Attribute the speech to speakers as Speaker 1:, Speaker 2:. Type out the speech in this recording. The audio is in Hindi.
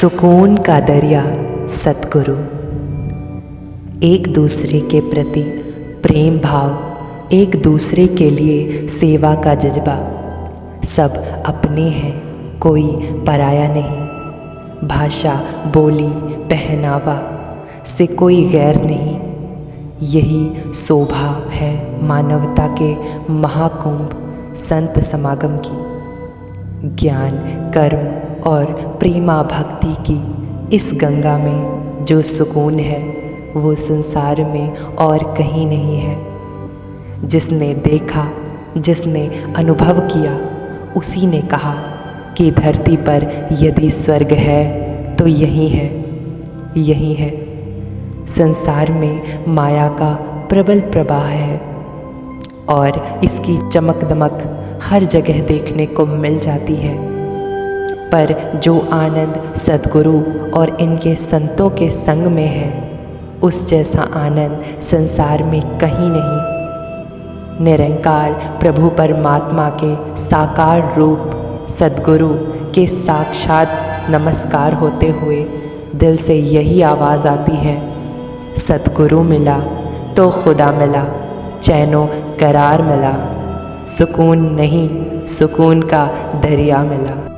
Speaker 1: सुकून का दरिया, सतगुरु। एक दूसरे के प्रति प्रेम भाव, एक दूसरे के लिए सेवा का जज्बा। सब अपने हैं, कोई पराया नहीं। भाषा, बोली, पहनावा, से कोई गैर नहीं। यही शोभा है मानवता के महाकुंभ, संत समागम की। ज्ञान, कर्म और प्रेमा भक्ति की इस गंगा में जो सुकून है, वो संसार में और कहीं नहीं है। जिसने देखा, जिसने अनुभव किया, उसी ने कहा कि धरती पर यदि स्वर्ग है तो यही है यही है। संसार में माया का प्रबल प्रवाह है और इसकी चमक दमक हर जगह देखने को मिल जाती है। पर जो आनंद सदगुरु और इनके संतों के संग में है, उस जैसा आनंद संसार में कहीं नहीं। निरंकार प्रभु परमात्मा के साकार रूप, सदगुरु के साक्षात नमस्कार होते हुए दिल से यही आवाज़ आती है, सदगुरु मिला तो खुदा मिला, चैनो करार मिला, सुकून नहीं, सुकून का दरिया मिला।